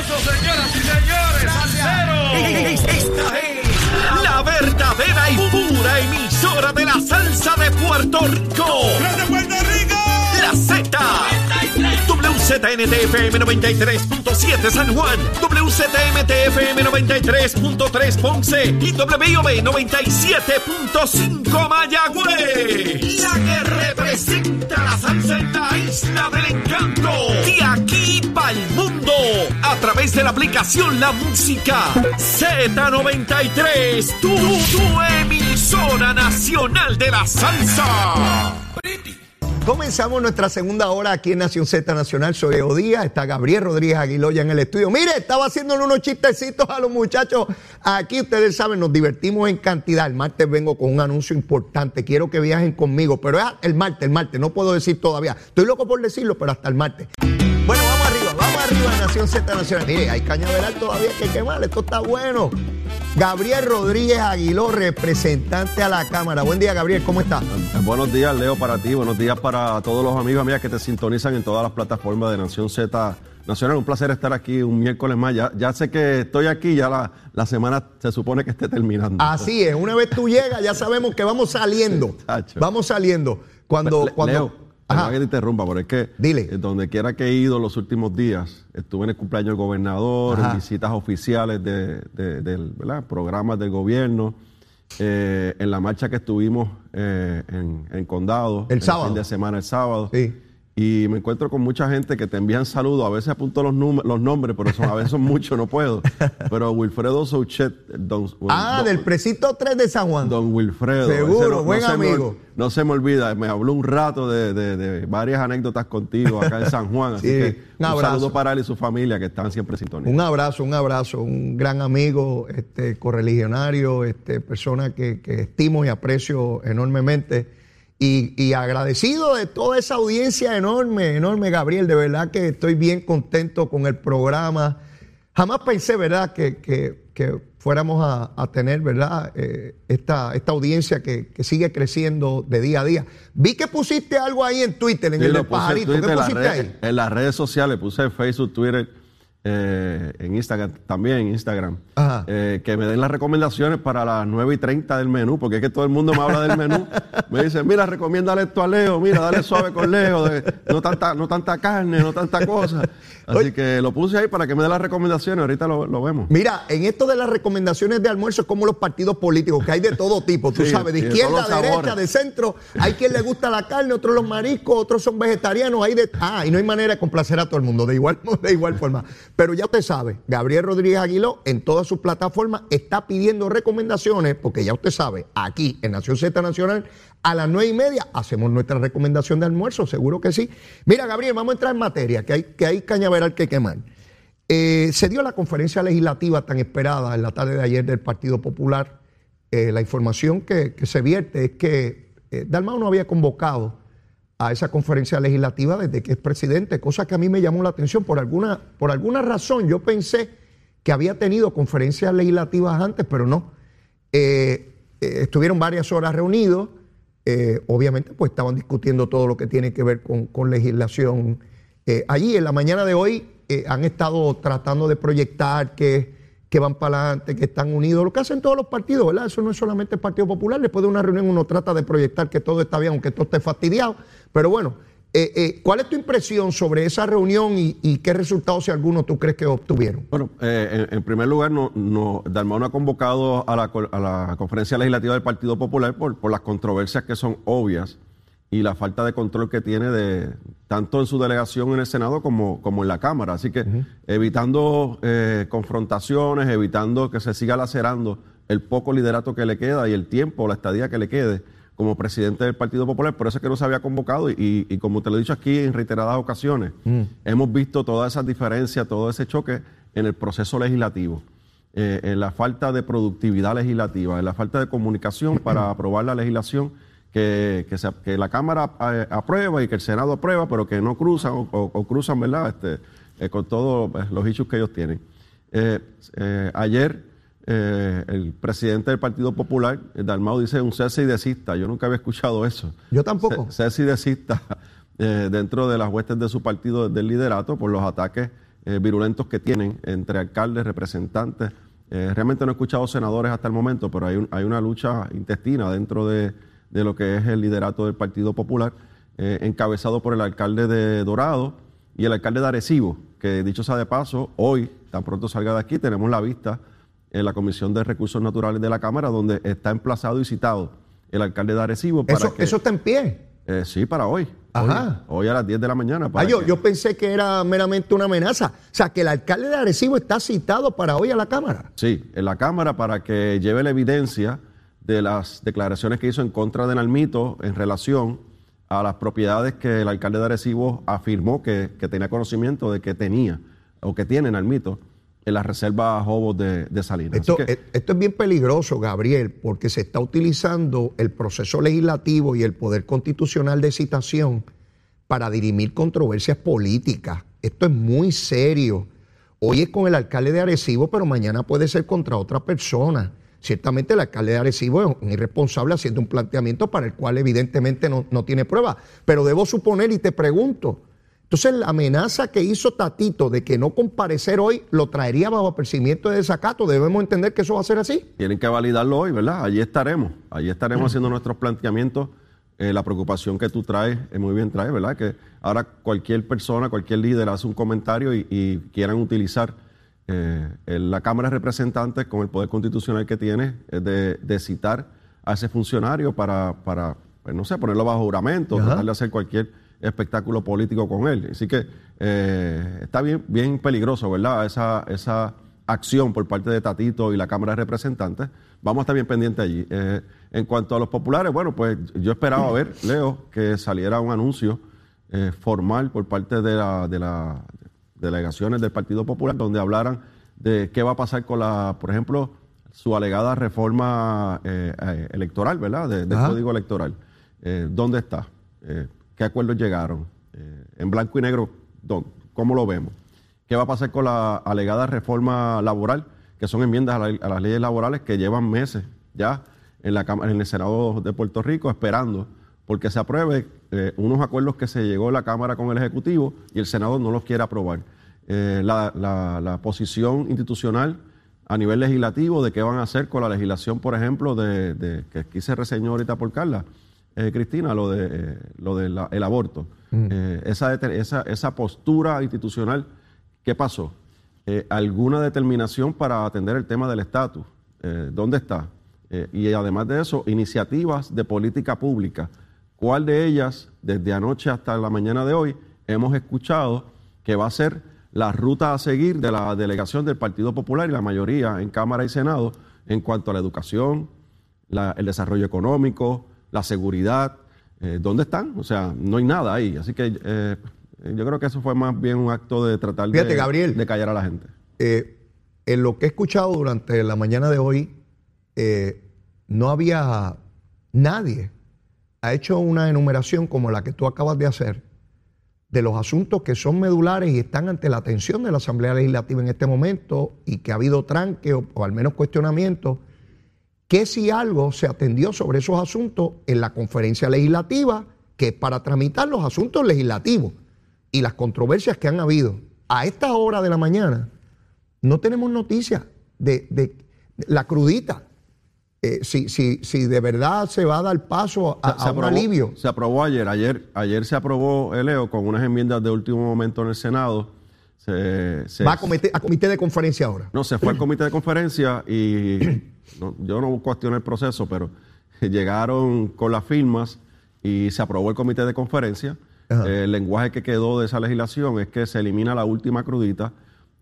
aplauso, señoras y señores. Salsero. Esta es la verdadera y pura emisora de la salsa de Puerto Rico. ¡Desde Puerto Rico! La Z. WZNTFM 93.7 San Juan, WZMTFM 93.3 Ponce y WIOB 97.5 Mayagüez. La que representa la salsa en la isla del encanto. De aquí para el mundo. A través de la aplicación La Música Z93. Tu, emisora nacional de la salsa. Comenzamos nuestra segunda hora aquí en Nación Z Nacional. Soy Leo Díaz, está Gabriel Rodríguez Aguiloya en el estudio. Mire, estaba haciéndole unos chistecitos a los muchachos. Aquí ustedes saben, nos divertimos en cantidad. El martes vengo con un anuncio importante. Quiero que viajen conmigo, pero es el martes, el martes. No puedo decir todavía. Estoy loco por decirlo, pero hasta el martes. Arriba, Nación Z Nacional. Mire, hay cañaveral todavía que quemar. Esto está bueno. Gabriel Rodríguez Aguiló, representante a la Cámara. Buen día, Gabriel, ¿cómo estás? Buenos días, Leo, para ti. Buenos días para todos los amigos y amigas que te sintonizan en todas las plataformas de Nación Z Nacional. Un placer estar aquí un miércoles más. Ya, ya sé que estoy aquí, ya la, la semana se supone que esté terminando. Así es, una vez tú llegas, ya sabemos que vamos saliendo. Vamos saliendo. Cuando, Le- cuando. Leo, Ajá. que te interrumpa, pero es que Dile. eh, donde quiera que he ido los últimos días, estuve en el cumpleaños del gobernador, Ajá. en visitas oficiales de, de- programas del gobierno, eh, en la marcha que estuvimos eh, en, en Condado, El en sábado. fin de semana, el sábado. Sí. Y me encuentro con mucha gente que te envían saludos. A veces apunto los, los nombres, pero son, a veces son muchos, no puedo. Pero Wilfredo Souchet, don, Ah, don- del precinto 3 de San Juan. Don Wilfredo. Seguro, buen se me ol- amigo. no se me olvida, me habló un rato de, de- de varias anécdotas contigo acá en San Juan. Así Sí, que un un, saludo para él y su familia que están siempre sintonizados. Un abrazo, un abrazo, un gran amigo, este, correligionario, este, persona que, que estimo y aprecio enormemente. Y, y agradecido de toda esa audiencia enorme, enorme, Gabriel. De verdad que estoy bien contento con el programa. Jamás pensé, ¿verdad?, que, que- que fuéramos a, a tener, ¿verdad?, Eh, esta, esta audiencia que, que sigue creciendo de día a día. Vi que pusiste algo ahí en Twitter, en Sí, el pajarito. ¿Qué pusiste ahí? En las redes sociales, puse Facebook, Twitter, eh, en Instagram, también en Instagram, eh, que me den las recomendaciones para las 9 y 30 del menú, porque es que todo el mundo me habla del menú. Me dice, mira, recomiéndale esto a Leo, mira, dale suave con Leo, de- no, tanta, no tanta carne, no tanta cosa. Así Oye. que lo puse ahí para que me dé las recomendaciones, ahorita lo, lo vemos. Mira, en esto de las recomendaciones de almuerzo es como los partidos políticos, que hay de todo tipo, tú Sí, sabes, de de izquierda, los derecha, de centro. Hay quien le gusta la carne, otros los mariscos, otros son vegetarianos. Hay de, ah, y no hay manera de complacer a todo el mundo, de igual, de igual forma. Pero ya usted sabe, Gabriel Rodríguez Aguiló en todas sus plataformas está pidiendo recomendaciones, porque ya usted sabe, aquí en Nación Z Nacional, a las nueve y media hacemos nuestra recomendación de almuerzo, seguro que sí. Mira, Gabriel, vamos a entrar en materia, que hay, que hay cañaveral que quemar. Eh, se dio la conferencia legislativa tan esperada en la tarde de ayer del Partido Popular. Eh, la información que, se vierte es que eh, Dalmau no había convocado a esa conferencia legislativa desde que es presidente, cosa que a mí me llamó la atención. Por alguna, por alguna razón yo pensé que había tenido conferencias legislativas antes, pero no. Eh, eh, estuvieron varias horas reunidos. eh, obviamente, pues estaban discutiendo todo lo que tiene que ver con, con legislación. Allí, en la mañana de hoy, han estado tratando de proyectar que, que van para adelante, que están unidos, lo que hacen todos los partidos, ¿verdad? Eso no es solamente el Partido Popular. Después de una reunión uno trata de proyectar que todo está bien, aunque todo esté fastidiado. Pero bueno, eh, eh, ¿cuál es tu impresión sobre esa reunión y, qué resultados, si alguno, tú crees que obtuvieron? Bueno, eh, en, primer lugar, no, no, Dalmau no ha convocado a la, a la conferencia legislativa del Partido Popular por, por las controversias que son obvias y la falta de control que tiene de tanto en su delegación en el Senado como, como en la Cámara. Así que evitando eh, confrontaciones, evitando que se siga lacerando el poco liderato que le queda y el tiempo, la estadía que le quede como presidente del Partido Popular, por eso es que no se había convocado y, y como te lo he dicho aquí en reiteradas ocasiones, hemos visto todas esas diferencias, todo ese choque en el proceso legislativo, eh, en la falta de productividad legislativa, en la falta de comunicación para aprobar la legislación que, que, se- que la Cámara eh, aprueba y que el Senado aprueba, pero que no cruzan o, o- o cruzan, ¿verdad?, este, eh, con todos eh, los issues que ellos tienen. Ayer eh, el presidente del Partido Popular, eh, Dalmau, dice un cese y desista. Yo nunca había escuchado eso. Yo tampoco. Ce- Cese y desista eh, dentro de las huestes de su partido del liderato por los ataques eh, virulentos que tienen entre alcaldes, representantes. Realmente no he escuchado senadores hasta el momento, pero hay, un- hay una lucha intestina dentro de, de lo que es el liderato del Partido Popular, eh, encabezado por el alcalde de Dorado y el alcalde de Arecibo, que dicho sea de paso, hoy, tan pronto salga de aquí, tenemos la vista en la Comisión de Recursos Naturales de la Cámara, donde está emplazado y citado el alcalde de Arecibo para Eso, que... eso está en pie. Eh, sí, para hoy. Ajá. Hoy, hoy a las 10 de la mañana. Para Ah, yo, que- yo pensé que era meramente una amenaza. O sea, que el alcalde de Arecibo está citado para hoy a la Cámara. Sí, en la Cámara para que lleve la evidencia de las declaraciones que hizo en contra de Nalmito en relación a las propiedades que el alcalde de Arecibo afirmó que, que tenía conocimiento de que tenía o que tiene Nalmito en las reservas Jobos de, de Salinas. Esto, que- esto es bien peligroso, Gabriel, porque se está utilizando el proceso legislativo y el poder constitucional de citación para dirimir controversias políticas. Esto es muy serio. Hoy es con el alcalde de Arecibo, pero mañana puede ser contra otra persona. Ciertamente el alcalde de Arecibo es un irresponsable haciendo un planteamiento para el cual evidentemente no, no tiene prueba. Pero debo suponer y te pregunto, entonces la amenaza que hizo Tatito de que no comparecer hoy lo traería bajo apercibimiento de desacato. Debemos entender que eso va a ser así. Tienen que validarlo hoy, ¿verdad? Allí estaremos. Allí estaremos haciendo nuestros planteamientos. Eh, la preocupación que tú traes, eh, muy bien traes, ¿verdad? Que ahora cualquier persona, cualquier líder hace un comentario y quieran utilizar eh, el- la Cámara de Representantes con el poder constitucional que tiene eh, de, de citar a ese funcionario para, para pues, no sé, ponerlo bajo juramento, Ajá. tratar de hacer cualquier espectáculo político con él. Así que eh, está bien, bien peligroso, ¿verdad? Esa, esa acción por parte de Tatito y la Cámara de Representantes. Vamos a estar bien pendientes allí. Eh, en cuanto a los populares, bueno, pues yo esperaba ver, Leo, que saliera un anuncio eh, formal por parte de la, de las delegaciones del Partido Popular donde hablaran de qué va a pasar con la, por ejemplo, su alegada reforma eh, eh, electoral, ¿verdad? De- del Ajá. código electoral. Eh, ¿Dónde está? Eh, ¿Qué acuerdos llegaron? En blanco y negro, ¿dó- ¿cómo lo vemos? ¿Qué va a pasar con la alegada reforma laboral, que son enmiendas a, la- a las leyes laborales que llevan meses ya en, la, Cámara- en el Senado de Puerto Rico esperando porque se apruebe eh, unos acuerdos que se llegó la Cámara con el Ejecutivo y el Senado no los quiere aprobar? Eh, la, la- la posición institucional a nivel legislativo de qué van a hacer con la legislación, por ejemplo, de, de- que aquí se reseñó ahorita por Carla, eh, Cristina, lo de lo del el aborto. Eh, esa, esa, esa postura institucional, ¿qué pasó? ¿Alguna determinación para atender el tema del estatus? ¿Dónde está? Eh, y además de eso, iniciativas de política pública. ¿Cuál de ellas, desde anoche hasta la mañana de hoy, hemos escuchado que va a ser la ruta a seguir de la delegación del Partido Popular y la mayoría en Cámara y Senado en cuanto a la educación, la- el desarrollo económico, la seguridad? Eh, ¿Dónde están? O sea, no hay nada ahí. Así que eh, yo creo que eso fue más bien un acto de tratar Fíjate, de, Gabriel. de callar a la gente. Eh, en lo que he escuchado durante la mañana de hoy, no había nadie ha hecho una enumeración como la que tú acabas de hacer de los asuntos que son medulares y están ante la atención de la Asamblea Legislativa en este momento y que ha habido tranque o, al menos cuestionamiento, que si algo se atendió sobre esos asuntos en la conferencia legislativa, que es para tramitar los asuntos legislativos y las controversias que han habido. A esta hora de la mañana no tenemos noticias de- de la crudita. Eh, si, si, si de verdad se va a dar paso a, Se a un aprobó- alivio. Se aprobó ayer. Ayer, ayer se aprobó, eh, Leo, con unas enmiendas de último momento en el Senado. Se, se- Va a comité, a comité de conferencia ahora. No, se fue al comité de conferencia y no, yo no cuestioné el proceso, pero llegaron con las firmas y se aprobó el comité de conferencia. Eh, el lenguaje que quedó de esa legislación es que se elimina la última crudita,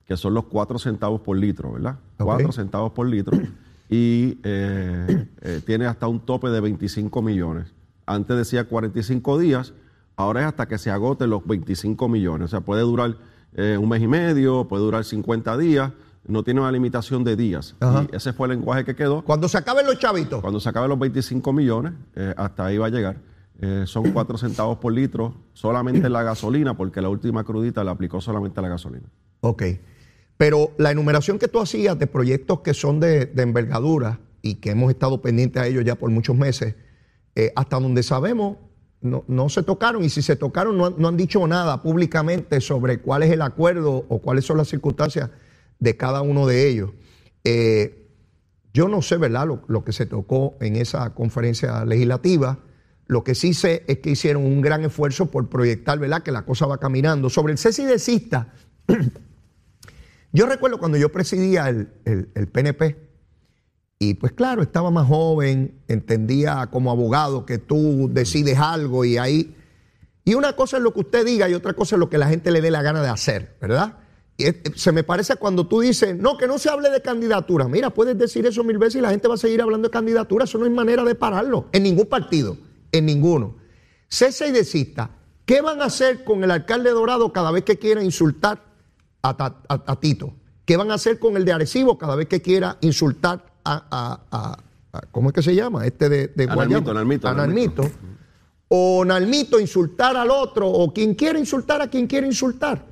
que son los cuatro centavos por litro, ¿verdad? Cuatro centavos por litro. Y eh, eh, tiene hasta un tope de 25 millones. Antes decía 45 días, ahora es hasta que se agoten los 25 millones. O sea, puede durar eh, un mes y medio, puede durar 50 días, no tiene una limitación de días. Ajá. Y ese fue el lenguaje que quedó. Cuando se acaben los chavitos. Cuando se acaben los 25 millones, hasta ahí va a llegar. Son 4 centavos por litro solamente en la gasolina, porque la última crudita la aplicó solamente a la gasolina. Ok. Pero la enumeración que tú hacías de proyectos que son de, envergadura y que hemos estado pendientes a ellos ya por muchos meses, eh, hasta donde sabemos, no, se tocaron y si se tocaron no, han- no han dicho nada públicamente sobre cuál es el acuerdo o cuáles son las circunstancias de cada uno de ellos. Eh, yo no sé, ¿verdad?, lo, lo que se tocó en esa conferencia legislativa. Lo que sí sé es que hicieron un gran esfuerzo por proyectar, ¿verdad?, que la cosa va caminando. Sobre el cese y desista, yo recuerdo cuando yo presidía el, el- el PNP, y pues claro, estaba más joven, entendía como abogado que tú decides algo y ahí... Y una cosa es lo que usted diga y otra cosa es lo que la gente le dé la gana de hacer, ¿verdad? Y es- se me parece cuando tú dices, no, que no se hable de candidatura. Mira, puedes decir eso mil veces y la gente va a seguir hablando de candidatura. Eso no hay manera de pararlo. En ningún partido, en ninguno. Cese y desista. ¿Qué van a hacer con el alcalde Dorado cada vez que quiera insultar a, Ta- a- a Tito? ¿Qué van a hacer con el de Arecibo cada vez que quiera insultar a, a- ¿cómo es que se llama? Este de, Guayama. Nalmito, Nalmito, A Nalmito. Nalmito. O Nalmito insultar al otro, o quien quiera insultar a quien quiera insultar.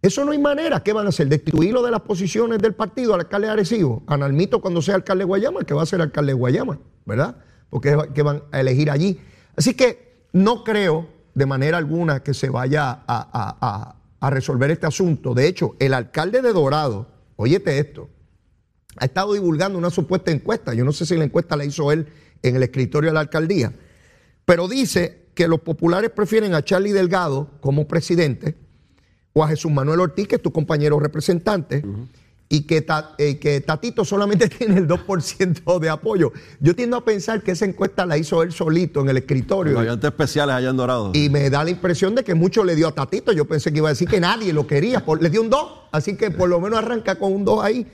Eso no hay manera. ¿Qué van a hacer? ¿Destituirlo de las posiciones del partido al alcalde de Arecibo? A Nalmito cuando sea alcalde de Guayama, el que va a ser alcalde de Guayama, ¿verdad? Porque es que van a elegir allí. Así que no creo de manera alguna que se vaya a, a- a- resolver este asunto. De hecho, el alcalde de Dorado, óyete esto, ha estado divulgando una supuesta encuesta. Yo no sé si la encuesta la hizo él en el escritorio de la alcaldía, pero dice que los populares prefieren a Charlie Delgado como presidente o a Jesús Manuel Ortiz, que es tu compañero representante, y que, Ta- eh, que Tatito solamente tiene el 2% de apoyo. Yo tiendo a pensar que esa encuesta la hizo él solito en el escritorio. Especiales allá en Dorado. Y me da la impresión de que mucho le dio a Tatito. Yo pensé que iba a decir que nadie lo quería. Por- le dio un 2, así que por lo menos arranca con un 2 ahí.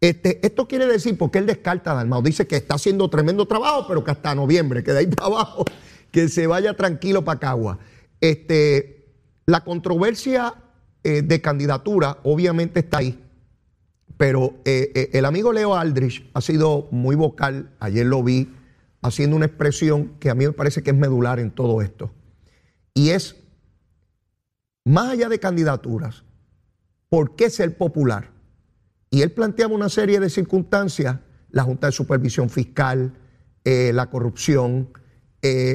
Este, esto quiere decir, porque él descarta a Dalmau, dice que está haciendo tremendo trabajo, pero que hasta noviembre, que de ahí para abajo, que se vaya tranquilo para Cagua. Este, la controversia eh, de candidatura obviamente está ahí, pero eh, eh, el amigo Leo Aldrich ha sido muy vocal, ayer lo vi, haciendo una expresión que a mí me parece que es medular en todo esto. Y es, más allá de candidaturas, ¿por qué ser popular? Y él planteaba una serie de circunstancias, la Junta de Supervisión Fiscal, eh, la corrupción,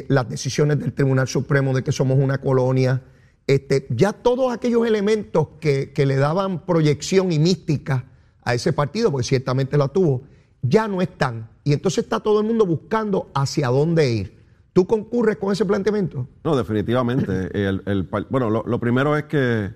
las decisiones del Tribunal Supremo de que somos una colonia, este, ya todos aquellos elementos que le daban proyección y mística a ese partido, porque ciertamente la tuvo, ya no están. Y entonces está todo el mundo buscando hacia dónde ir. ¿Tú concurres con ese planteamiento? No, definitivamente. El- el par- bueno, lo, lo primero es que,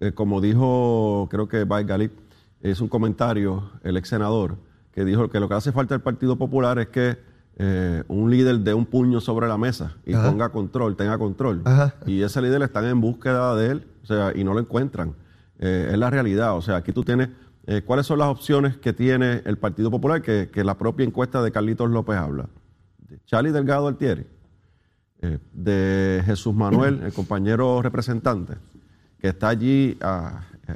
eh, como dijo, creo que Bay Galip, es un comentario, el ex senador, que dijo que lo que hace falta al Partido Popular es que eh, un líder dé un puño sobre la mesa y Ajá. ponga control, tenga control. Ajá. Y ese líder están en búsqueda de él, o sea, y no lo encuentran. Eh, es la realidad. O sea, aquí tú tienes, eh, ¿cuáles son las opciones que tiene el Partido Popular? Que, que la propia encuesta de Carlitos López habla. De Charlie Delgado Altieri, eh, de Jesús Manuel, el compañero representante, que está allí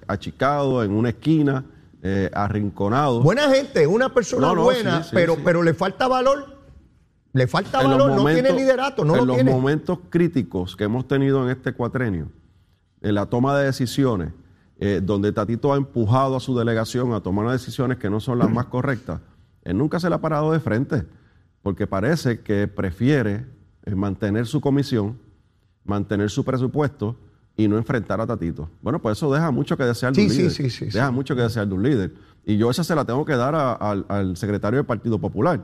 achicado en una esquina, eh, arrinconado. Buena gente, una persona No, no, buena, sí, sí, pero, sí. pero le falta valor. Le falta En valor, no tiene liderato, no en lo los tiene. momentos críticos que hemos tenido en este cuatrenio, en la toma de decisiones, eh, donde Tatito ha empujado a su delegación a tomar unas decisiones que no son las más correctas, él nunca se le ha parado de frente, porque parece que prefiere eh, mantener su comisión, mantener su presupuesto y no enfrentar a Tatito. Bueno, pues eso deja mucho que desear de Sí, un líder. sí, sí, deja mucho que desear de un líder. Y yo esa se la tengo que dar a- al secretario del Partido Popular,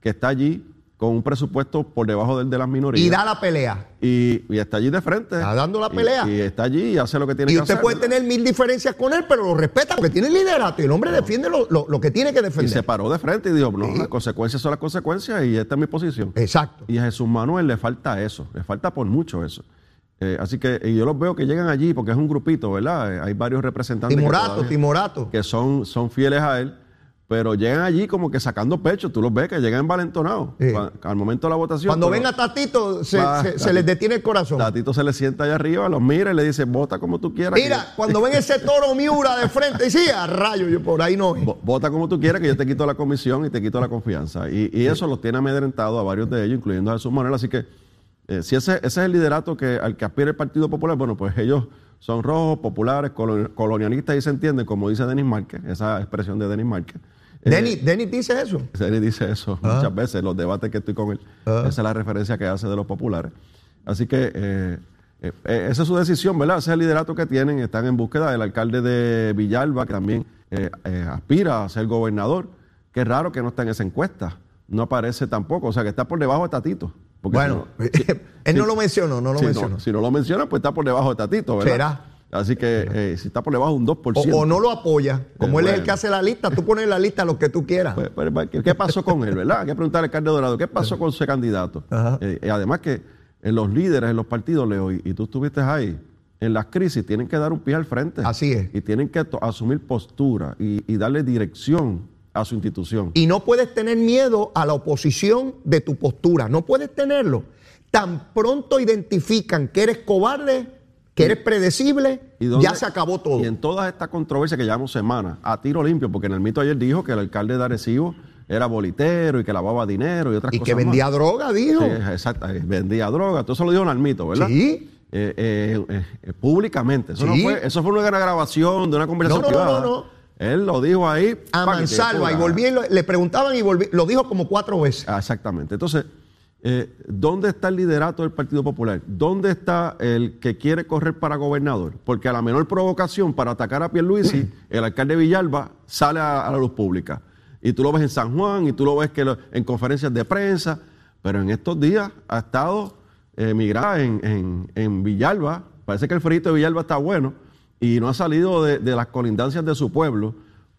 que está allí con un presupuesto por debajo del de las minorías. Y da la pelea. Y, y está allí de frente. Está dando la Y- pelea. Y, está allí y hace lo que tiene Y que usted hacer. puede ¿verdad? tener mil diferencias con él, pero lo respeta porque tiene liderato y el hombre defiende lo, lo- lo que tiene que Y defender. se paró de frente y dijo, no, las consecuencias son las consecuencias y esta es mi posición. Exacto. Y a Jesús Manuel le falta eso, le falta por mucho eso. Eh, así que y yo los veo que llegan allí porque es un grupito, ¿verdad? Eh, Hay varios representantes que, Timorato, todavía- Timorato. que son, son fieles a él, pero llegan allí como que sacando pecho. Tú los ves que llegan envalentonados. Sí. Al momento de la votación. Cuando ven a Tatito, se, Va, se- se Tatito. les detiene el corazón. Tatito se le sienta allá arriba, los mira y le dice, vota como tú quieras. Mira, cuando ven ese toro Miura de frente, y sí, a rayo, yo por ahí no. Vota como tú quieras, que yo te quito la comisión y te quito la confianza. Y, y eso los tiene amedrentado a varios de ellos, incluyendo a Jesús Manuel. Así que, eh, si ese, ese es el liderato que, al que aspira el Partido Popular, bueno, pues ellos son rojos, populares, colon- colonialistas y se entienden, como dice Denis Márquez, esa expresión de Denis Márquez. Eh, Denis, Denis dice eso. Denis dice eso Ah. muchas veces, los debates que estoy con él. Esa es la referencia que hace de los populares. Así que eh, eh, esa es su decisión, ¿verdad? Ese es el liderato que tienen. Están en búsqueda del alcalde de Villalba, que también eh, aspira a ser gobernador. Qué raro que no está en esa encuesta. No aparece tampoco. O sea, que está por debajo de Tatito. Bueno, si no- él si- no lo mencionó, no lo si no- mencionó. si no lo menciona, pues está por debajo de Tatito, ¿verdad? Será. Así que eh, si está por debajo de un 2%. O, o no lo apoya. Como Eh, él es el que hace la lista, tú pones en la lista lo que tú quieras. Pues, pues, pues, ¿qué, pasó con él, verdad? Hay que preguntarle al alcalde Dorado, ¿qué pasó con ese candidato? Eh, además que en los líderes, en los partidos, Leo, y, y tú estuviste ahí, en las crisis tienen que dar un pie al frente. Así es. Y tienen que asumir postura y, y darle dirección a su institución. Y no puedes tener miedo a la oposición de tu postura. No puedes tenerlo. Tan pronto identifican que eres cobarde, que eres predecible, ¿Y dónde- ya se acabó todo. Y en todas estas controversias que llevamos semanas, a tiro limpio, porque en el mito ayer dijo que el alcalde de Arecibo era bolitero y que lavaba dinero y otras Y cosas que vendía más. droga, dijo. Sí, exacto, eh, vendía droga. Todo eso lo dijo Nalmito, ¿verdad? Sí. Eh, eh, eh, públicamente. Eso, no Sí. fue, eso fue una grabación de una conversación No, no, no, privada. no, no. Él lo dijo ahí. A mansalva. Y volví, y le preguntaban y volví, lo dijo como cuatro veces. Ah, Exactamente. Entonces, eh, ¿dónde está el liderato del Partido Popular? ¿Dónde está el que quiere correr para gobernador? Porque a la menor provocación para atacar a Pierluisi, el alcalde Villalba sale a, a la luz pública. Y tú lo ves en San Juan, y tú lo ves que lo- en conferencias de prensa, pero en estos días ha estado eh, migrada en, en- en Villalba. Parece que el frito de Villalba está bueno y no ha salido de, de las colindancias de su pueblo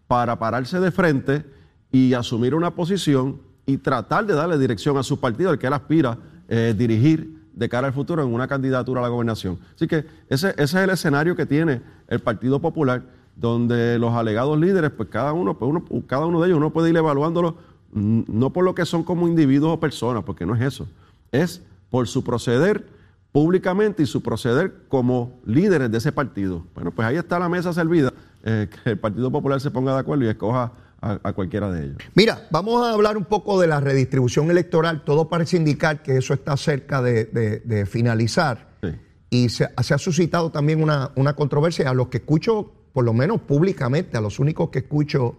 para pararse de frente y asumir una posición y tratar de darle dirección a su partido, al que él aspira eh, dirigir de cara al futuro en una candidatura a la gobernación. Así que ese, ese es el escenario que tiene el Partido Popular, donde los alegados líderes, pues cada uno, pues uno, cada uno de ellos uno puede ir evaluándolo mm, no por lo que son como individuos o personas, porque no es eso, es por su proceder públicamente y su proceder como líderes de ese partido. Bueno, pues ahí está la mesa servida, eh, que el Partido Popular se ponga de acuerdo y escoja a, a cualquiera de ellos. Mira, vamos a hablar un poco de la redistribución electoral. Todo parece indicar que eso está cerca de, de- de finalizar. Sí. Y se, se ha suscitado también una, una controversia. A los que escucho, por lo menos públicamente, a los únicos que escucho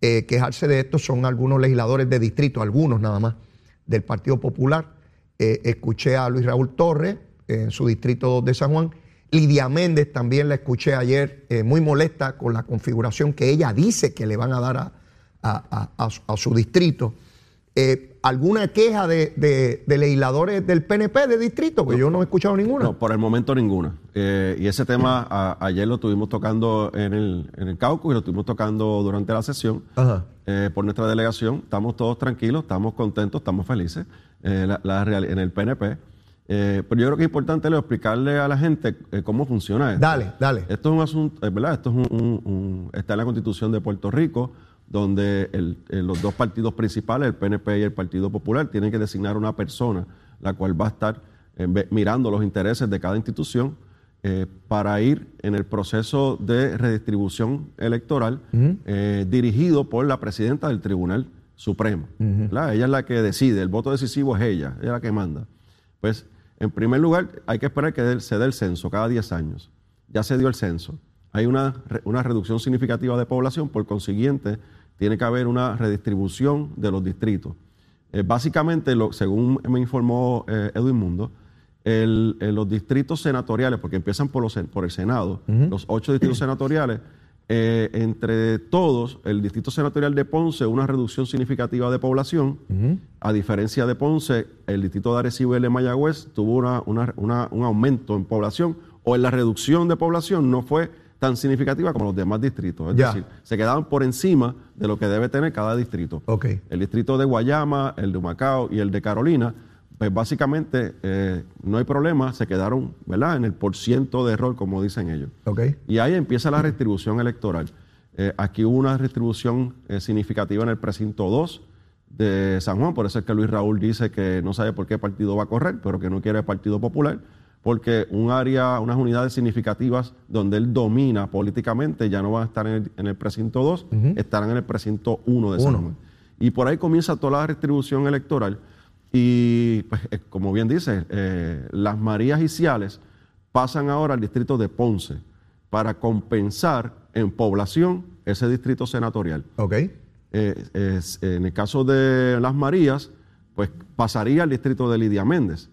eh, quejarse de esto son algunos legisladores de distrito, algunos nada más, del Partido Popular. Eh, escuché a Luis Raúl Torres en su distrito 2 de San Juan. Lidia Méndez también la escuché ayer eh, muy molesta con la configuración que ella dice que le van a dar a, a- a- a su- distrito. Eh, ¿Alguna queja de, de- de legisladores del PNP de distrito? Porque yo no he escuchado ninguna. No, por el momento ninguna. Eh, y ese tema a- ayer lo estuvimos tocando en el, en el caucus y lo estuvimos tocando durante la sesión eh, por nuestra delegación. Estamos todos tranquilos, estamos contentos, estamos felices la- la en el PNP. Eh, pero yo creo que es importante Leo, explicarle a la gente eh, cómo funciona esto. Dale, dale. Esto es un asunto, verdad, esto es un, un- un- está en la Constitución de Puerto Rico, donde el- eh, los dos partidos principales, el PNP y el Partido Popular, tienen que designar una persona, la cual va a estar eh, mirando los intereses de cada institución eh, para ir en el proceso de redistribución electoral eh, dirigido por la presidenta del Tribunal Supremo. Ella es la que decide, el voto decisivo es ella, ella es la que manda. Pues, en primer lugar, hay que esperar que se dé el censo cada 10 años. Ya se dio el censo. Hay una, una reducción significativa de población, por consiguiente, tiene que haber una redistribución de los distritos. Eh, básicamente, lo- según me informó eh, Edwin Mundo, el- eh, los distritos senatoriales, porque empiezan por, los, sen- por el Senado, los ocho distritos senatoriales, eh, entre todos, el distrito senatorial de Ponce, una reducción significativa de población. A diferencia de Ponce, el distrito de Arecibo y el de Mayagüez tuvo una- una- una- un aumento en población, o en la reducción de población no fue tan significativa como los demás distritos. Es Ya. decir, se quedaban por encima de lo que debe tener cada distrito. Ok. El distrito de Guayama, el de Humacao y el de Carolina, pues básicamente eh, no hay problema, se quedaron ¿verdad? en el porciento de error, como dicen ellos. Ok. Y ahí empieza la restribución electoral. Eh, aquí hubo una restribución eh, significativa en el precinto 2 de San Juan, por eso es que Luis Raúl dice que no sabe por qué partido va a correr, pero que no quiere el Partido Popular, porque un área, unas unidades significativas donde él domina políticamente ya no van a estar en el, en el precinto 2, estarán en el precinto 1 de San. Juan. Y por ahí comienza toda la restribución electoral. Y, pues, eh, como bien dice, eh, las Marías y Ciales pasan ahora al distrito de Ponce para compensar en población ese distrito senatorial. Ok. Eh, en el caso de las Marías, pues pasaría al distrito de Lidia Méndez.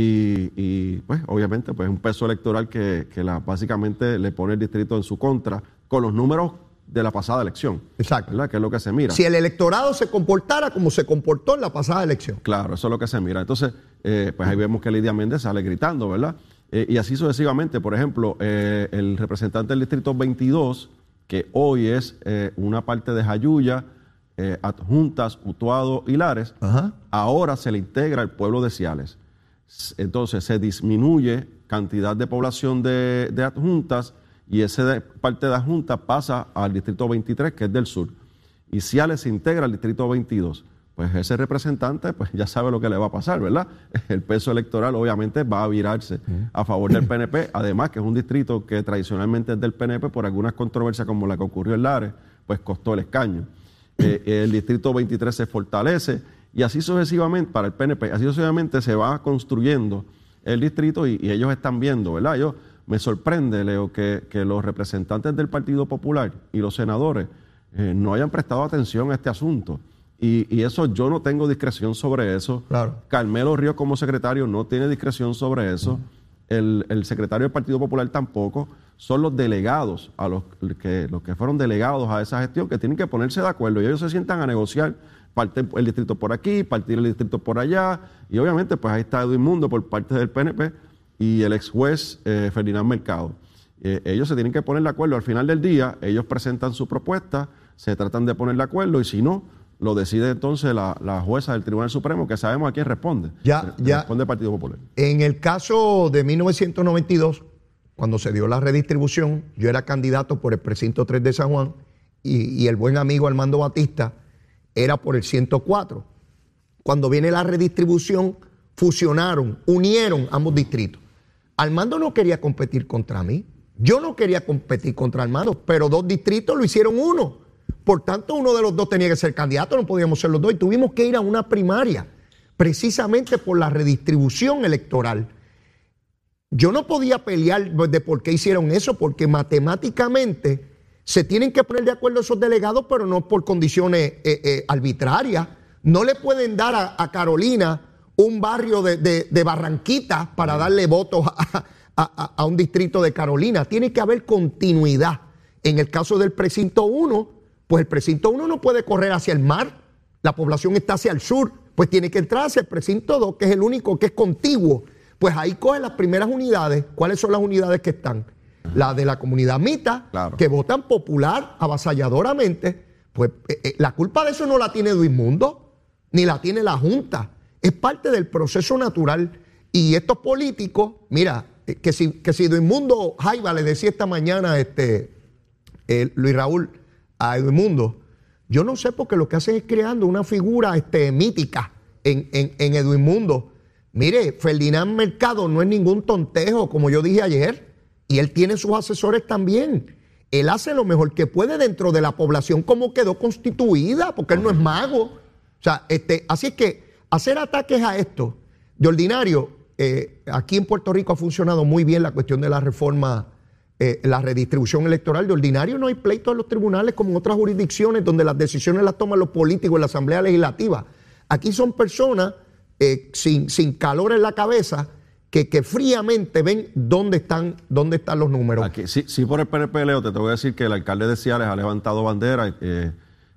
Y, y, pues obviamente pues un peso electoral que, que la, básicamente le pone el distrito en su contra con los números de la pasada elección. Exacto. ¿verdad? Que es lo que se mira. Si el electorado se comportara como se comportó en la pasada elección. Claro, eso es lo que se mira. Entonces, eh, pues ahí vemos que Lidia Méndez sale gritando, ¿verdad? Eh, y así sucesivamente, por ejemplo, eh, el representante del distrito 22, que hoy es una parte de Jayuya, Adjuntas, Utuado y Lares, Ajá. ahora se le integra el pueblo de Ciales. Entonces se disminuye cantidad de población de, de adjuntas y esa de- parte de adjuntas pasa al distrito 23, que es del sur. Y Ciales se integra al distrito 22. Pues ese representante, pues ya sabe lo que le va a pasar, ¿verdad? El peso electoral obviamente va a virarse a favor del PNP, además que es un distrito que tradicionalmente es del PNP por algunas controversias como la que ocurrió en Lares, pues costó el escaño. Eh, el distrito 23 se fortalece y así sucesivamente, para el PNP, así sucesivamente se va construyendo el distrito y, y ellos están viendo, ¿verdad? Yo, me sorprende, Leo, que, que los representantes del Partido Popular y los senadores eh, no hayan prestado atención a este asunto. Y, y eso yo no tengo discreción sobre eso. Claro. Carmelo Ríos como secretario no tiene discreción sobre eso. El, el secretario del Partido Popular tampoco. Son los delegados, a los que, los que fueron delegados a esa gestión, que tienen que ponerse de acuerdo y ellos se sientan a negociar, parte el distrito por aquí, partir el distrito por allá. Y obviamente, pues ahí está Edwin Mundo por parte del PNP y el ex juez eh, Ferdinand Mercado. Eh, ellos se tienen que poner de acuerdo. Al final del día, ellos presentan su propuesta, se tratan de poner de acuerdo y si no, lo decide entonces la, la jueza del Tribunal Supremo, que sabemos a quién responde. Ya, ya. Responde el Partido Popular. En el caso de 1992, cuando se dio la redistribución, yo era candidato por el precinto 3 de San Juan y, y el buen amigo Armando Batista era por el 104. Cuando viene la redistribución, fusionaron, unieron ambos distritos. Armando no quería competir contra mí. Yo no quería competir contra Armando, pero dos distritos lo hicieron uno. Por tanto, uno de los dos tenía que ser candidato, no podíamos ser los dos. Y tuvimos que ir a una primaria, precisamente por la redistribución electoral. Yo no podía pelear de por qué hicieron eso, porque matemáticamente se tienen que poner de acuerdo esos delegados, pero no por condiciones eh, eh, arbitrarias. No le pueden dar a, a Carolina un barrio de, de- de Barranquita para darle votos a- a un distrito de Carolina. Tiene que haber continuidad. En el caso del precinto 1, pues el precinto 1 no puede correr hacia el mar, la población está hacia el sur, pues tiene que entrar hacia el precinto 2, que es el único que es contiguo. Pues ahí coge las primeras unidades. ¿Cuáles son las unidades que están? La de la comunidad mita, Claro. que votan popular, avasalladoramente. Pues eh, eh, la culpa de eso no la tiene Duismundo, ni la tiene la Junta. Es parte del proceso natural. Y estos políticos, mira, eh, que si, que si Duismundo Jaiba le decía esta mañana, este, Luis Raúl, a Edmundo, yo no sé porque lo que hacen es creando una figura este, mítica en, en, en Edwin Mundo. Mire, Ferdinand Mercado no es ningún tontejo, como yo dije ayer, y él tiene sus asesores también. Él hace lo mejor que puede dentro de la población como quedó constituida, porque él no es mago. O sea, este, así es que hacer ataques a esto, de ordinario, eh, aquí en Puerto Rico ha funcionado muy bien la cuestión de la reforma, eh, la redistribución electoral. De ordinario no hay pleito en los tribunales como en otras jurisdicciones donde las decisiones las toman los políticos en la Asamblea Legislativa. Aquí son personas eh, sin, sin calor en la cabeza que, que fríamente ven dónde están, dónde están los números. Aquí, sí, sí, por el PNP, Leo, te tengo que decir que el alcalde de Ciales ha levantado bandera. eh,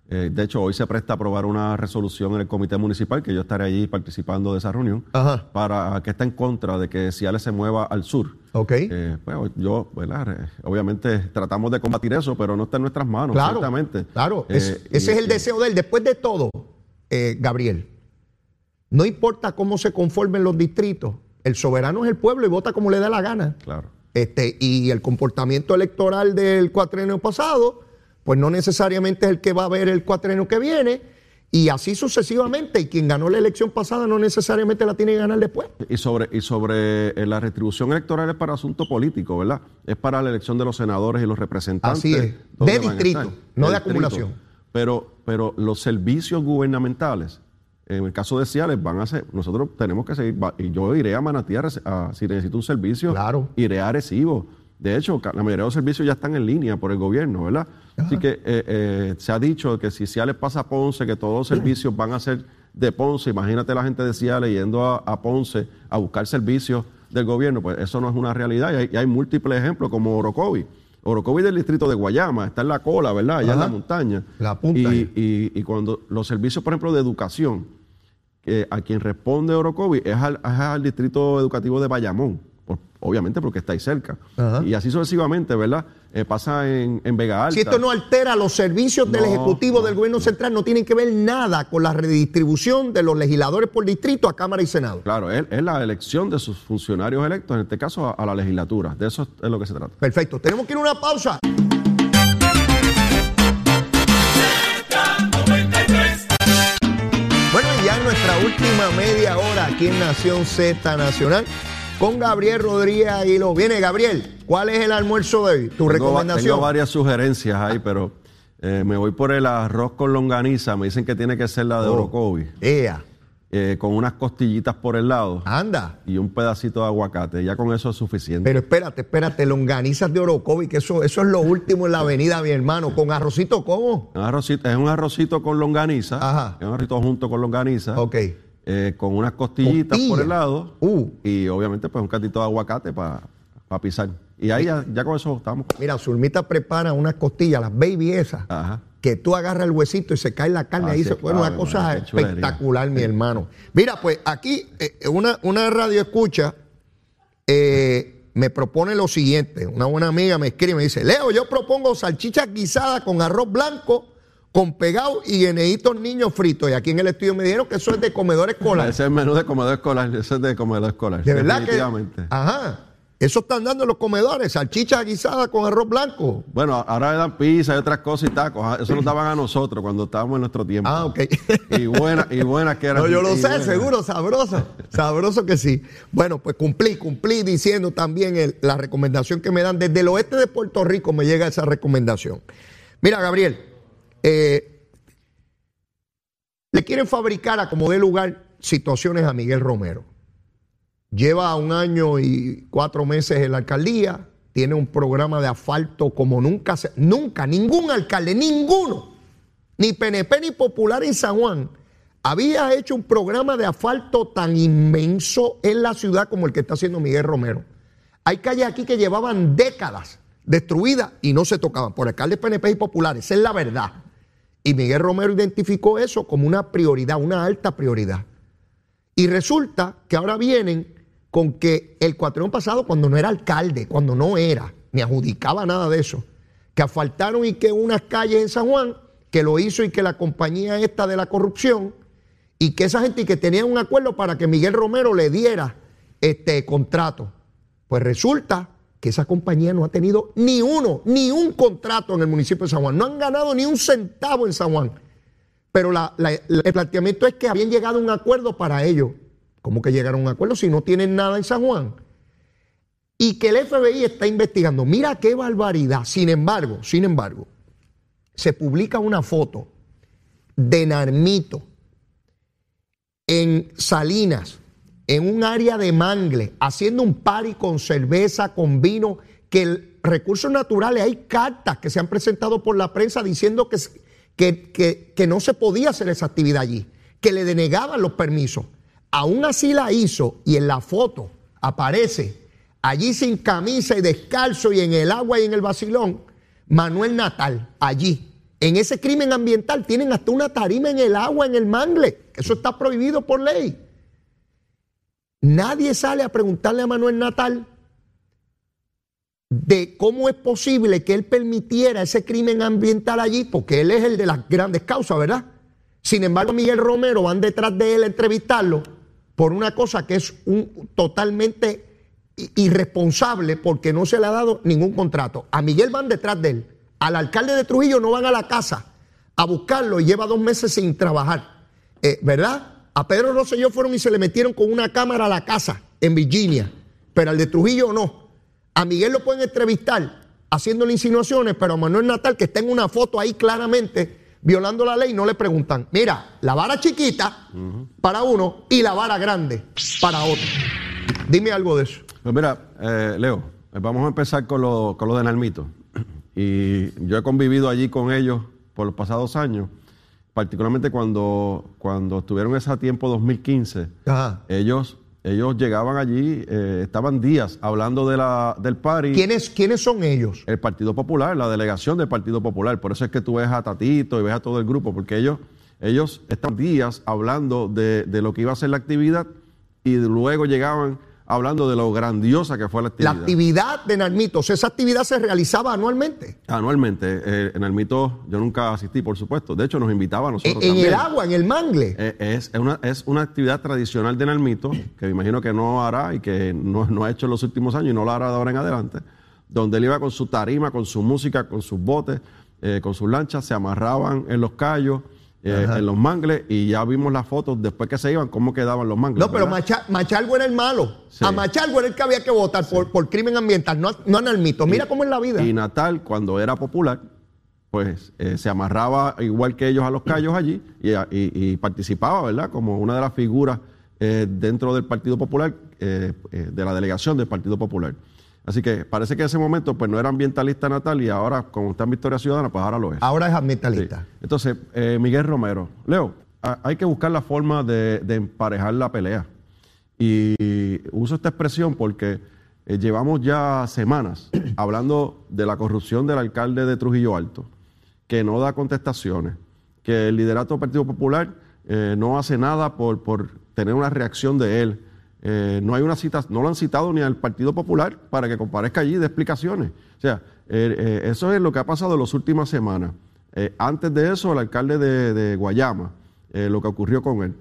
eh, de hecho, hoy se presta a aprobar una resolución en el comité municipal, que yo estaré allí participando de esa reunión, Ajá. para que está en contra de que Ciales se mueva al sur. ¿Ok? Eh, bueno, yo, ¿verdad? Eh, Obviamente tratamos de combatir eso, pero no está en nuestras manos, Claro, ciertamente. claro. Eh, Es- y- ese es el y- deseo de él. Después de todo, eh, Gabriel, no importa cómo se conformen los distritos, el soberano es el pueblo y vota como le da la gana. Claro. Este, y el comportamiento electoral del cuatrenio pasado, pues no necesariamente es el que va a ver el cuatrenio que viene, y así sucesivamente. Y quien ganó la elección pasada no necesariamente la tiene que ganar después. Y sobre, y sobre eh, la retribución electoral es para asunto político, ¿verdad? Es para la elección de los senadores y los representantes. Así es. ¿Dónde De distrito, no de acumulación. Pero, pero los servicios gubernamentales, en el caso de Ciales, van a ser, nosotros tenemos que seguir, va- y yo iré a Manatí a si necesito un servicio, Claro. iré a Arecibo. De hecho, la mayoría de los servicios ya están en línea por el gobierno, ¿verdad? Así que eh, eh, se ha dicho que si Ciales pasa a Ponce, que todos los servicios van a ser de Ponce, imagínate la gente decía leyendo a, a Ponce a buscar servicios del gobierno, pues eso no es una realidad y hay, y hay múltiples ejemplos como Orocovi. Orocovi del distrito de Guayama, está en la cola, ¿verdad? Allá en la montaña. La punta Y, y- y cuando los servicios, por ejemplo, de educación, que a quien responde Orocovi es al, es al distrito educativo de Bayamón, obviamente porque está ahí cerca. Ajá. Y así sucesivamente, ¿verdad? Eh, pasa en, en Vega Alta. Si esto no altera los servicios del Ejecutivo no. del Gobierno Central, no tienen que ver nada con la redistribución de los legisladores por distrito a Cámara y Senado. Claro, es, es la elección de sus funcionarios electos, en este caso a, a la legislatura. De eso es lo que se trata. Perfecto. Tenemos que ir a una pausa. Bueno, y ya en nuestra última media hora aquí en Nación Z Nacional con Gabriel Rodríguez Aguiló. Viene Gabriel, ¿cuál es el almuerzo de hoy? Tu Tengo, recomendación. tengo varias sugerencias ahí, pero eh, me voy por el arroz con longaniza. Me dicen que tiene que ser la de Oh. Orocovi, Ea, eh, con unas costillitas por el lado anda. y un pedacito de aguacate. Ya con eso es suficiente. Pero espérate, espérate, longanizas de Orocovi, que eso, eso es lo último en la avenida, mi hermano. ¿Con arrocito cómo? Un arrocito- es un arrocito con longaniza. Ajá. Es un arrocito junto con longaniza. Ok. Eh, con unas costillitas Costilla. por el lado. Uh. Y obviamente, pues un cantito de aguacate para pisar. Y ahí ya, ya con eso estamos. Mira, Zulmita prepara unas costillas, las baby esas, Ajá. que tú agarras el huesito y se cae la carne. Ah, ahí sí, se pone una cosa espectacular, mi hermano. Mira, pues aquí eh, una, una radio escucha eh, me propone lo siguiente. Una buena amiga me escribe y me dice, Leo, yo propongo salchicha guisada con arroz blanco, con pegado y guineitos niños fritos. Y aquí en el estudio me dijeron que eso es de comedor escolar. Ese es el menú de comedor escolar. Ese es de comedor escolar. De verdad que. definitivamente. Ajá. Eso están dando en los comedores, salchicha guisada con arroz blanco. Bueno, ahora le dan pizza y otras cosas y tacos. Ah, Eso nos daban a nosotros cuando estábamos en nuestro tiempo. Ah, ok. Y buenas y buenas que eran. No, yo lo sé, seguro, sabroso. Sabroso que sí. Bueno, pues cumplí, cumplí diciendo también el- la recomendación que me dan. Desde el oeste de Puerto Rico me llega esa recomendación. Mira, Gabriel, eh, le quieren fabricar a como dé lugar situaciones a Miguel Romero. Lleva un año y cuatro meses en la alcaldía, tiene un programa de asfalto como nunca, nunca, ningún alcalde, ninguno, ni PNP ni Popular en San Juan, había hecho un programa de asfalto tan inmenso en la ciudad como el que está haciendo Miguel Romero. Hay calles aquí que llevaban décadas destruidas y no se tocaban por alcaldes PNP y populares, esa es la verdad. Y Miguel Romero identificó eso como una prioridad, una alta prioridad. Y resulta que ahora vienen con que el cuatrión pasado, cuando no era alcalde, cuando no era, ni adjudicaba nada de eso, que asfaltaron y que unas calles en San Juan, que lo hizo y que la compañía esta de la corrupción, y que esa gente y que tenía un acuerdo para que Miguel Romero le diera este contrato. Pues resulta que esa compañía no ha tenido ni uno, ni un contrato en el municipio de San Juan. No han ganado ni un centavo en San Juan. Pero el planteamiento es que habían llegado a un acuerdo para ello. ¿Cómo que llegaron a un acuerdo si no tienen nada en San Juan? Y que el FBI está investigando. Mira qué barbaridad. Sin embargo, sin embargo, se publica una foto de Narmito en Salinas, en un área de mangle, haciendo un party con cerveza, con vino, que el recursos naturales, hay cartas que se han presentado por la prensa diciendo que, que, que- que no se podía hacer esa actividad allí, que le denegaban los permisos. Aún así la hizo y en la foto aparece allí sin camisa y descalzo y en el agua y en el vacilón, Manuel Natal, allí. En ese crimen ambiental tienen hasta una tarima en el agua, en el mangle. Eso está prohibido por ley. Nadie sale a preguntarle a Manuel Natal de cómo es posible que él permitiera ese crimen ambiental allí, porque él es el de las grandes causas, ¿verdad? Sin embargo, Miguel Romero van detrás de él a entrevistarlo por una cosa que es un, totalmente irresponsable porque no se le ha dado ningún contrato. A Miguel van detrás de él. Al alcalde de Trujillo no van a la casa a buscarlo y lleva dos meses sin trabajar. Eh, ¿Verdad? A Pedro Rosselló fueron y se le metieron con una cámara a la casa en Virginia, pero al de Trujillo no. A Miguel lo pueden entrevistar haciéndole insinuaciones, pero a Manuel Natal, que está en una foto ahí claramente violando la ley, no le preguntan. Mira, la vara chiquita para uno y la vara grande para otro. Dime algo de eso. Pues mira, eh, Leo, eh, vamos a empezar con lo, con lo de Nalmito. Y yo he convivido allí con ellos por los pasados años. Particularmente cuando, cuando estuvieron ese tiempo 2015, Ajá. ellos, ellos llegaban allí, eh, estaban días hablando de la, del party. ¿Quiénes, ¿Quiénes son ellos? El Partido Popular, la delegación del Partido Popular. Por eso es que tú ves a Tatito y ves a todo el grupo, porque ellos, ellos estaban días hablando de, de lo que iba a ser la actividad y luego llegaban hablando de lo grandiosa que fue la La actividad. actividad de Narmitos, esa actividad se realizaba anualmente. Anualmente, eh, en el mito yo nunca asistí, por supuesto. De hecho, nos invitaba a nosotros en también. el agua, en el mangle. Eh, es, es una, es una actividad tradicional de Nalmito, que me imagino que no hará y que no, no ha hecho en los últimos años y no lo hará de ahora en adelante, donde él iba con su tarima, con su música, con sus botes, eh, con sus lanchas, se amarraban en los callos, eh, en los mangles, y ya vimos las fotos después que se iban, cómo quedaban los mangles. No, pero. Macha- Machalgo era el malo. Sí. A Machalgo era el que había que votar por, por crimen ambiental, no, no a Narmitos. Mira cómo es la vida. Y Natal, cuando era popular, pues eh, se amarraba igual que ellos a los callos allí y, y- y participaba, ¿verdad? Como una de las figuras eh, dentro del Partido Popular, de la delegación del Partido Popular. Así que parece que en ese momento pues no era ambientalista Natal y ahora, como está en Victoria Ciudadana, pues ahora lo es. Ahora es Sí. ambientalista. Entonces, eh, Miguel Romero, Leo, a- hay que buscar la forma de, de emparejar la pelea. Y uso esta expresión porque eh, llevamos ya semanas hablando de la corrupción del alcalde de Trujillo Alto, que no da contestaciones, que el liderato del Partido Popular eh, no hace nada por, por tener una reacción de él. Eh, no hay una cita, no lo han citado ni al Partido Popular para que comparezca allí de explicaciones. O sea, eh, eh, eso es lo que ha pasado en las últimas semanas. Antes de eso, el alcalde de, Guayama, lo que ocurrió con él.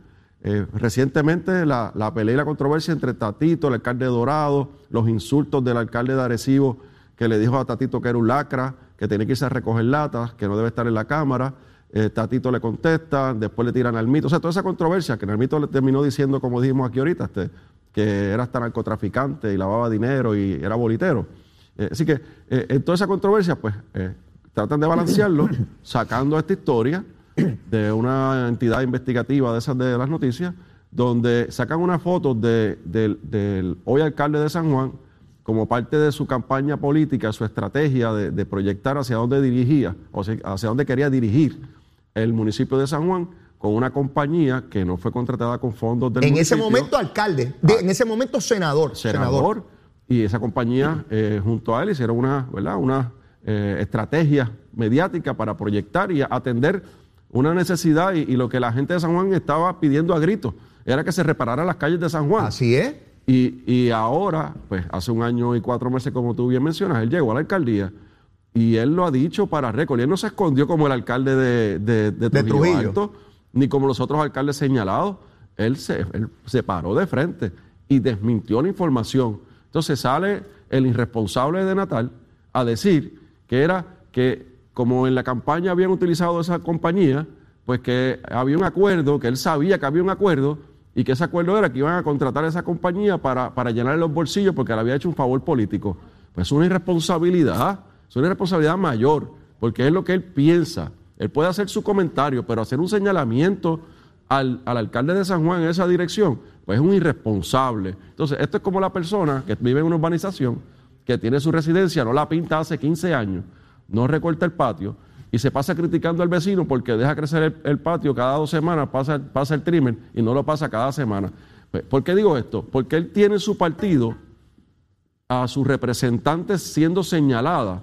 Recientemente la, la pelea y la controversia entre Tatito, el alcalde de Dorado, los insultos del alcalde de Arecibo, que le dijo a Tatito que era un lacra, que tenía que irse a recoger latas, que no debe estar en la Cámara. Tatito le contesta, después le tiran al mito. O sea, toda esa controversia que el mito le terminó diciendo, como dijimos aquí ahorita, este, que era hasta narcotraficante y lavaba dinero y era bolitero. Eh, así que eh, en toda esa controversia, pues eh, tratan de balancearlo sacando esta historia de una entidad investigativa de esas de las noticias, donde sacan una foto de- del, del hoy alcalde de San Juan como parte de su campaña política, su estrategia de, de proyectar hacia dónde dirigía, o sea, hacia dónde quería dirigir el municipio de San Juan con una compañía que no fue contratada con fondos del En ese momento alcalde, de- en ese momento senador. senador, y esa compañía eh, junto a él hicieron una, ¿verdad? una eh, estrategia mediática para proyectar y atender una necesidad y, y lo que la gente de San Juan estaba pidiendo a gritos era que se repararan las calles de San Juan. Así es. Y, y ahora, pues hace un año y cuatro meses, como tú bien mencionas, él llegó a la alcaldía y él lo ha dicho para récord. Y él no se escondió como el alcalde de, de, de Trujillo, Trujillo. Alto, ni como los otros alcaldes señalados. Él se, se paró de frente y desmintió la información. Entonces sale el irresponsable de Natal a decir que era que como en la campaña habían utilizado esa compañía, pues que había un acuerdo, que él sabía que había un acuerdo y que ese acuerdo era que iban a contratar a esa compañía para, para llenar los bolsillos porque le había hecho un favor político. Pues es una irresponsabilidad, es una irresponsabilidad mayor, porque es lo que él piensa. Él puede hacer su comentario, pero hacer un señalamiento al, al alcalde de San Juan en esa dirección, pues es un irresponsable. Entonces, esto es como la persona que vive en una urbanización, que tiene su residencia, no la pinta hace 15 años, no recorta el patio y se pasa criticando al vecino porque deja crecer el, el patio cada dos semanas, pasa, pasa el trimmer y no lo pasa cada semana. Pues, ¿Por qué digo esto? Porque él tiene en su partido a sus representantes siendo señalada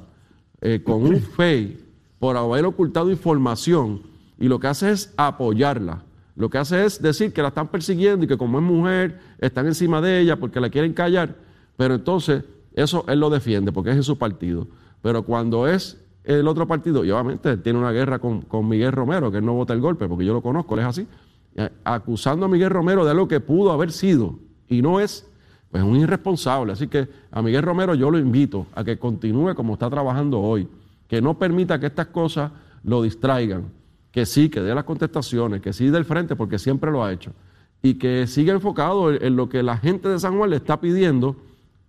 eh, con un FEI por haber ocultado información y lo que hace es apoyarla. Lo que hace es decir que la están persiguiendo y que como es mujer están encima de ella porque la quieren callar, pero entonces eso él lo defiende porque es en su partido. Pero cuando es el otro partido, y obviamente tiene una guerra con, con Miguel Romero, que él no vota el golpe porque yo lo conozco, él es así, eh, acusando a Miguel Romero de algo que pudo haber sido y no es pues un irresponsable. Así que a Miguel Romero yo lo invito a que continúe como está trabajando hoy, que no permita que estas cosas lo distraigan, que sí, que dé las contestaciones, que sí del frente, porque siempre lo ha hecho, y que siga enfocado en, en lo que la gente de San Juan le está pidiendo,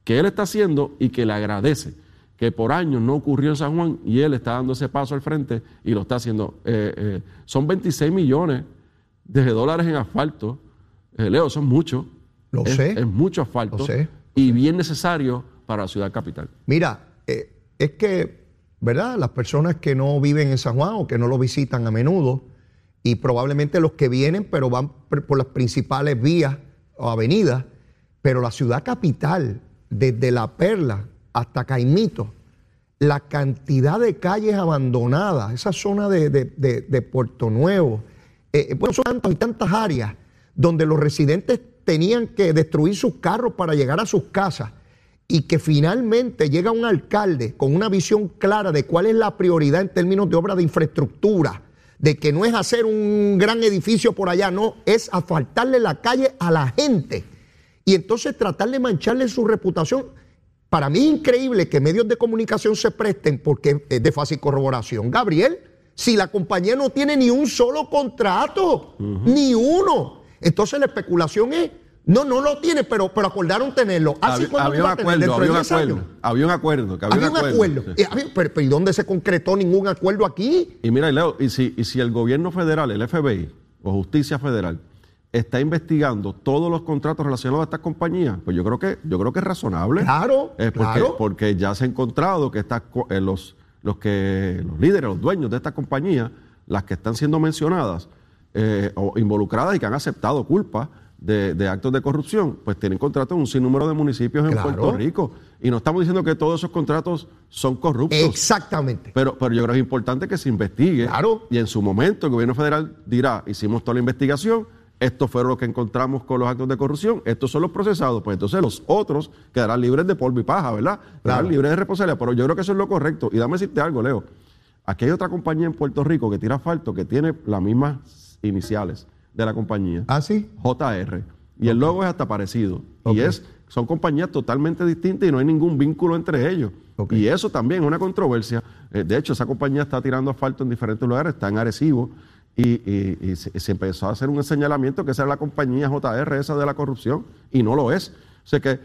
que él está haciendo y que le agradece, que por años no ocurrió en San Juan y él está dando ese paso al frente y lo está haciendo. Eh, eh, son 26 millones de dólares en asfalto. Eh, Leo, son muchos. Lo es, sé. Es mucho asfalto Lo sé. y bien necesario para la ciudad capital. Mira, eh, es que, ¿verdad? Las personas que no viven en San Juan o que no lo visitan a menudo, y probablemente los que vienen, pero van por las principales vías o avenidas, pero la ciudad capital, desde La Perla hasta Caimito, la cantidad de calles abandonadas, esa zona de, Puerto Nuevo, eh, bueno, son y tantas áreas donde los residentes tenían que destruir sus carros para llegar a sus casas y que finalmente llega un alcalde con una visión clara de cuál es la prioridad en términos de obra de infraestructura, de que no es hacer un gran edificio por allá, no, es asfaltarle la calle a la gente y entonces tratar de mancharle su reputación. Para mí es increíble que medios de comunicación se presten porque es de fácil corroboración. Gabriel, si la compañía no tiene ni un solo contrato, ni uno, entonces la especulación es, no, no lo tiene, pero, pero acordaron tenerlo. Así ah, había, un acuerdo, había un acuerdo, había un acuerdo, había, un acuerdo. Eh, pero, ¿y dónde se concretó ningún acuerdo aquí? Y mira, Leo, y si, y si el gobierno federal, el FBI o Justicia Federal, está investigando todos los contratos relacionados a estas compañías, pues yo creo que yo creo que es razonable. Claro, porque, claro. porque ya se ha encontrado que estas, eh, los, los, que, los líderes, los dueños de estas compañías, las que están siendo mencionadas eh, o involucradas y que han aceptado culpa de, actos de corrupción, pues tienen contratos en un sinnúmero de municipios en Puerto Rico. Y no estamos diciendo que todos esos contratos son corruptos. Exactamente. Pero, pero yo creo que es importante que se investigue. Claro. Y en su momento el gobierno federal dirá, hicimos toda la investigación, esto fue lo que encontramos con los actos de corrupción, estos son los procesados, pues entonces los otros quedarán libres de polvo y paja, ¿verdad? Quedarán libres de responsabilidad, pero yo creo que eso es lo correcto. Y dame decirte algo, Leo. Aquí hay otra compañía en Puerto Rico que tira asfalto que tiene las mismas iniciales de la compañía. ¿Ah, sí? JR. Y el logo es hasta parecido. Y es, son compañías totalmente distintas y no hay ningún vínculo entre ellos. Y eso también es una controversia. Eh, de hecho, esa compañía está tirando asfalto en diferentes lugares, está en Arecibo, y, se, empezó a hacer un señalamiento que esa era la compañía JR, esa de la corrupción, y no lo es. O sea que,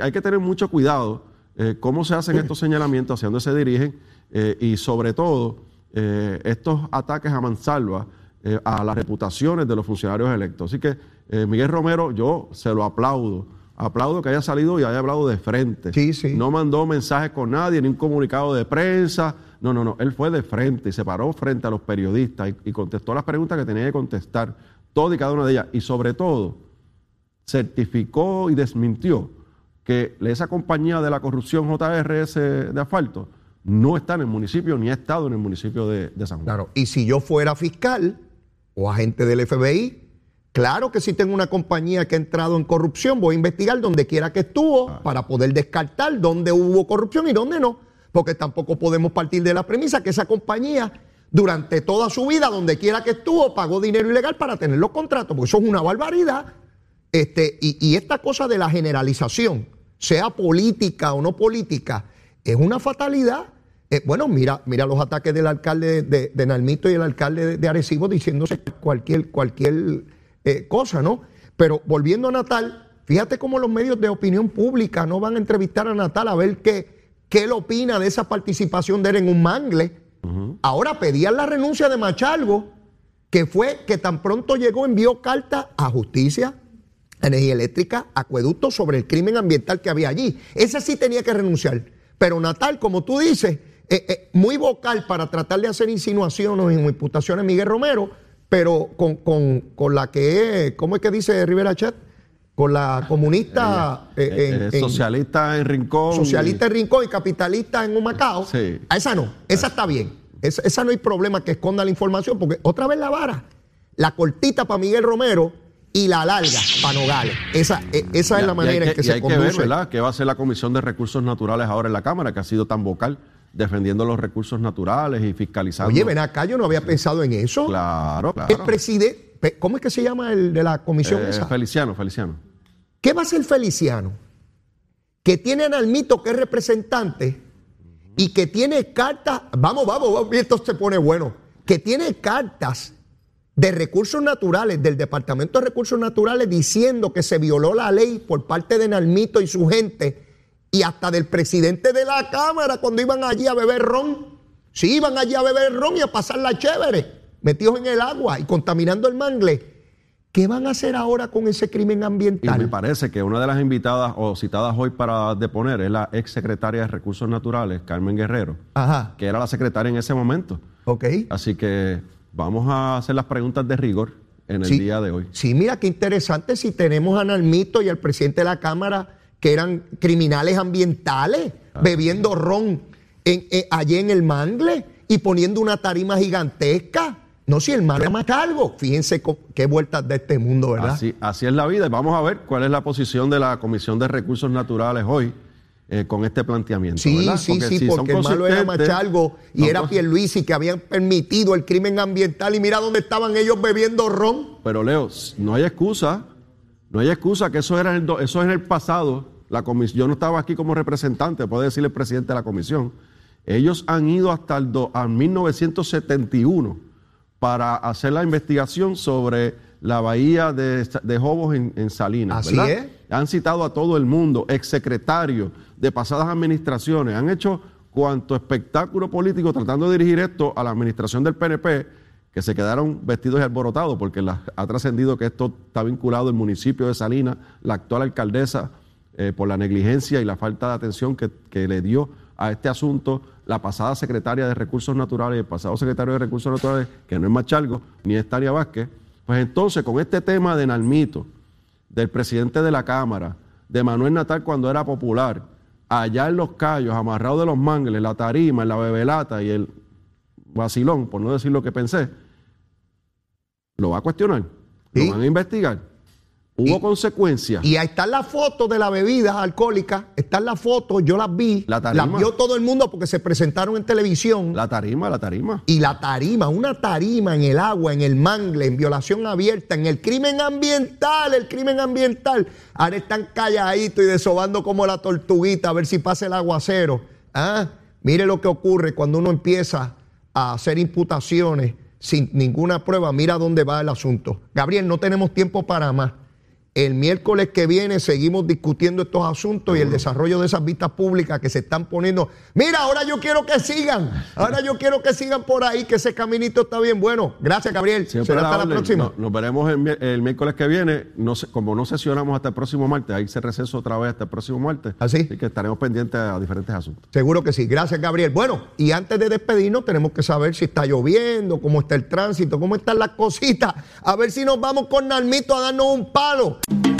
hay que tener mucho cuidado eh, cómo se hacen estos señalamientos, hacia dónde se dirigen, eh, y sobre todo estos ataques a mansalva a las reputaciones de los funcionarios electos. Así que Miguel Romero, yo se lo aplaudo. Aplaudo que haya salido y haya hablado de frente. Sí, sí. No mandó mensajes con nadie, ni un comunicado de prensa, no, no, no. Él fue de frente y se paró frente a los periodistas y, contestó las preguntas que tenía que contestar, todas y cada una de ellas. Y sobre todo, certificó y desmintió que esa compañía de la corrupción JRS de asfalto no está en el municipio ni ha estado en el municipio de, San Juan. Claro, y si yo fuera fiscal o agente del FBI, claro que si tengo una compañía que ha entrado en corrupción, voy a investigar donde quiera que estuvo ah. para poder descartar dónde hubo corrupción y dónde no porque tampoco podemos partir de la premisa que esa compañía durante toda su vida, donde quiera que estuvo, pagó dinero ilegal para tener los contratos, porque eso es una barbaridad. Este, y, esta cosa de la generalización, sea política o no política, es una fatalidad. Eh, bueno, mira, mira los ataques del alcalde de, de Nalmito y el alcalde de, Arecibo diciéndose cualquier, cualquier eh, cosa, ¿no? Pero volviendo a Natal, fíjate cómo los medios de opinión pública no van a entrevistar a Natal a ver qué qué él opina de esa participación de él en un mangle. Ahora pedían la renuncia de Machalgo, que fue que tan pronto llegó, envió carta a justicia, energía eléctrica, acueducto sobre el crimen ambiental que había allí. Ese sí tenía que renunciar. Pero Natal, como tú dices, eh, eh, muy vocal para tratar de hacer insinuaciones y imputaciones Miguel Romero, pero con, con, la que es, ¿cómo es que dice Rivera Chat? con la comunista eh, en, socialista en Rincón. Socialista en Rincón y capitalista en Humacao. Sí. A esa no, esa está bien. Esa, no hay problema que esconda la información, porque otra vez la vara, la cortita para Miguel Romero y la larga para Nogales. Esa, e, esa es la manera en que se hay que ver, ¿verdad? ¿Qué va a hacer la Comisión de Recursos Naturales ahora en la Cámara, que ha sido tan vocal defendiendo los recursos naturales y fiscalizando? Oye, ven acá, yo no había pensado en eso. Claro, claro. El presidente ¿Cómo es que se llama el de la comisión eh, Feliciano, Feliciano. ¿Qué va a ser Feliciano? Que tiene al mito que es representante y que tiene cartas, vamos, vamos, vamos, esto se pone bueno, que tiene cartas de recursos naturales, del Departamento de Recursos Naturales, diciendo que se violó la ley por parte de Nalmito y su gente, y hasta del presidente de la Cámara cuando iban allí a beber ron. Sí, iban allí a beber ron y a pasar la chévere metidos en el agua y contaminando el mangle. ¿Qué van a hacer ahora con ese crimen ambiental? Y me parece que una de las invitadas o citadas hoy para deponer es la ex secretaria de Recursos Naturales, Carmen Guerrero, Ajá. que era la secretaria en ese momento. Ok. Así que vamos a hacer las preguntas de rigor en el Sí. día de hoy. Sí, mira qué interesante si tenemos a Nalmito y al presidente de la Cámara que eran criminales ambientales, bebiendo ron en, en- allí en el Mangle y poniendo una tarima gigantesca. No, si el mar era más cargo. Fíjense qué vueltas de este mundo, ¿verdad? Así, así es la vida. Y vamos a ver cuál es la posición de la Comisión de Recursos Naturales hoy eh, con este planteamiento. Sí, ¿verdad? sí, sí, si porque el malo era Machalgo y era cons- Pierluisi que habían permitido el crimen ambiental y mira dónde estaban ellos bebiendo ron. Pero Leo, no hay excusa, no hay excusa que eso era en el, do- eso es en el pasado. La comisión, yo no estaba aquí como representante, puede decirle el presidente de la comisión. Ellos han ido hasta el do- a 1971 para hacer la investigación sobre la bahía de, de Jobos en, en Salinas. Así ¿verdad? es. Han citado a todo el mundo, exsecretarios de pasadas administraciones, han hecho cuanto espectáculo político tratando de dirigir esto a la administración del PNP, que se quedaron vestidos y alborotados, porque la- ha trascendido que esto está vinculado al municipio de Salinas, la actual alcaldesa, eh, por la negligencia y la falta de atención que, que le dio a este asunto la pasada secretaria de Recursos Naturales y el pasado secretario de Recursos Naturales, que no es Machalgo ni es Tania Vázquez. Pues entonces, con este tema de Nalmito, del presidente de la Cámara, de Manuel Natal cuando era popular, allá en Los Cayos, amarrado de los mangles, la tarima, la bebelata y el vacilón, por no decir lo que pensé, lo va a cuestionar, Sí. lo van a investigar. Hubo Y- consecuencias. Y ahí está la foto de la bebida alcohólica, está la foto, yo las vi, La tarima. las vio todo el mundo porque se presentaron en televisión. La tarima, la tarima. Y la tarima, una tarima en el agua, en el mangle, en violación abierta, en el crimen ambiental, el crimen ambiental. Ahora están calladitos y desobando como la tortuguita a ver si pasa el aguacero. Ah, mire lo que ocurre cuando uno empieza a hacer imputaciones sin ninguna prueba. Mira dónde va el asunto. Gabriel, no tenemos tiempo para más. El miércoles que viene seguimos discutiendo estos asuntos y el desarrollo de esas vistas públicas que se están poniendo. Mira, ahora yo quiero que sigan. Ahora yo quiero que sigan por ahí, que ese caminito está bien bueno. Gracias, Gabriel. Siempre Será hasta la próxima. No- Nos, veremos el, mi- el miércoles que viene. No como no sesionamos hasta el próximo martes, ahí se receso otra vez hasta el próximo martes. ¿Ah, sí? Así que estaremos pendientes a diferentes asuntos. Seguro que sí. Gracias, Gabriel. Bueno, y antes de despedirnos, tenemos que saber si está lloviendo, cómo está el tránsito, cómo están las cositas. A ver si nos vamos con Nalmito a darnos un palo. Thank you.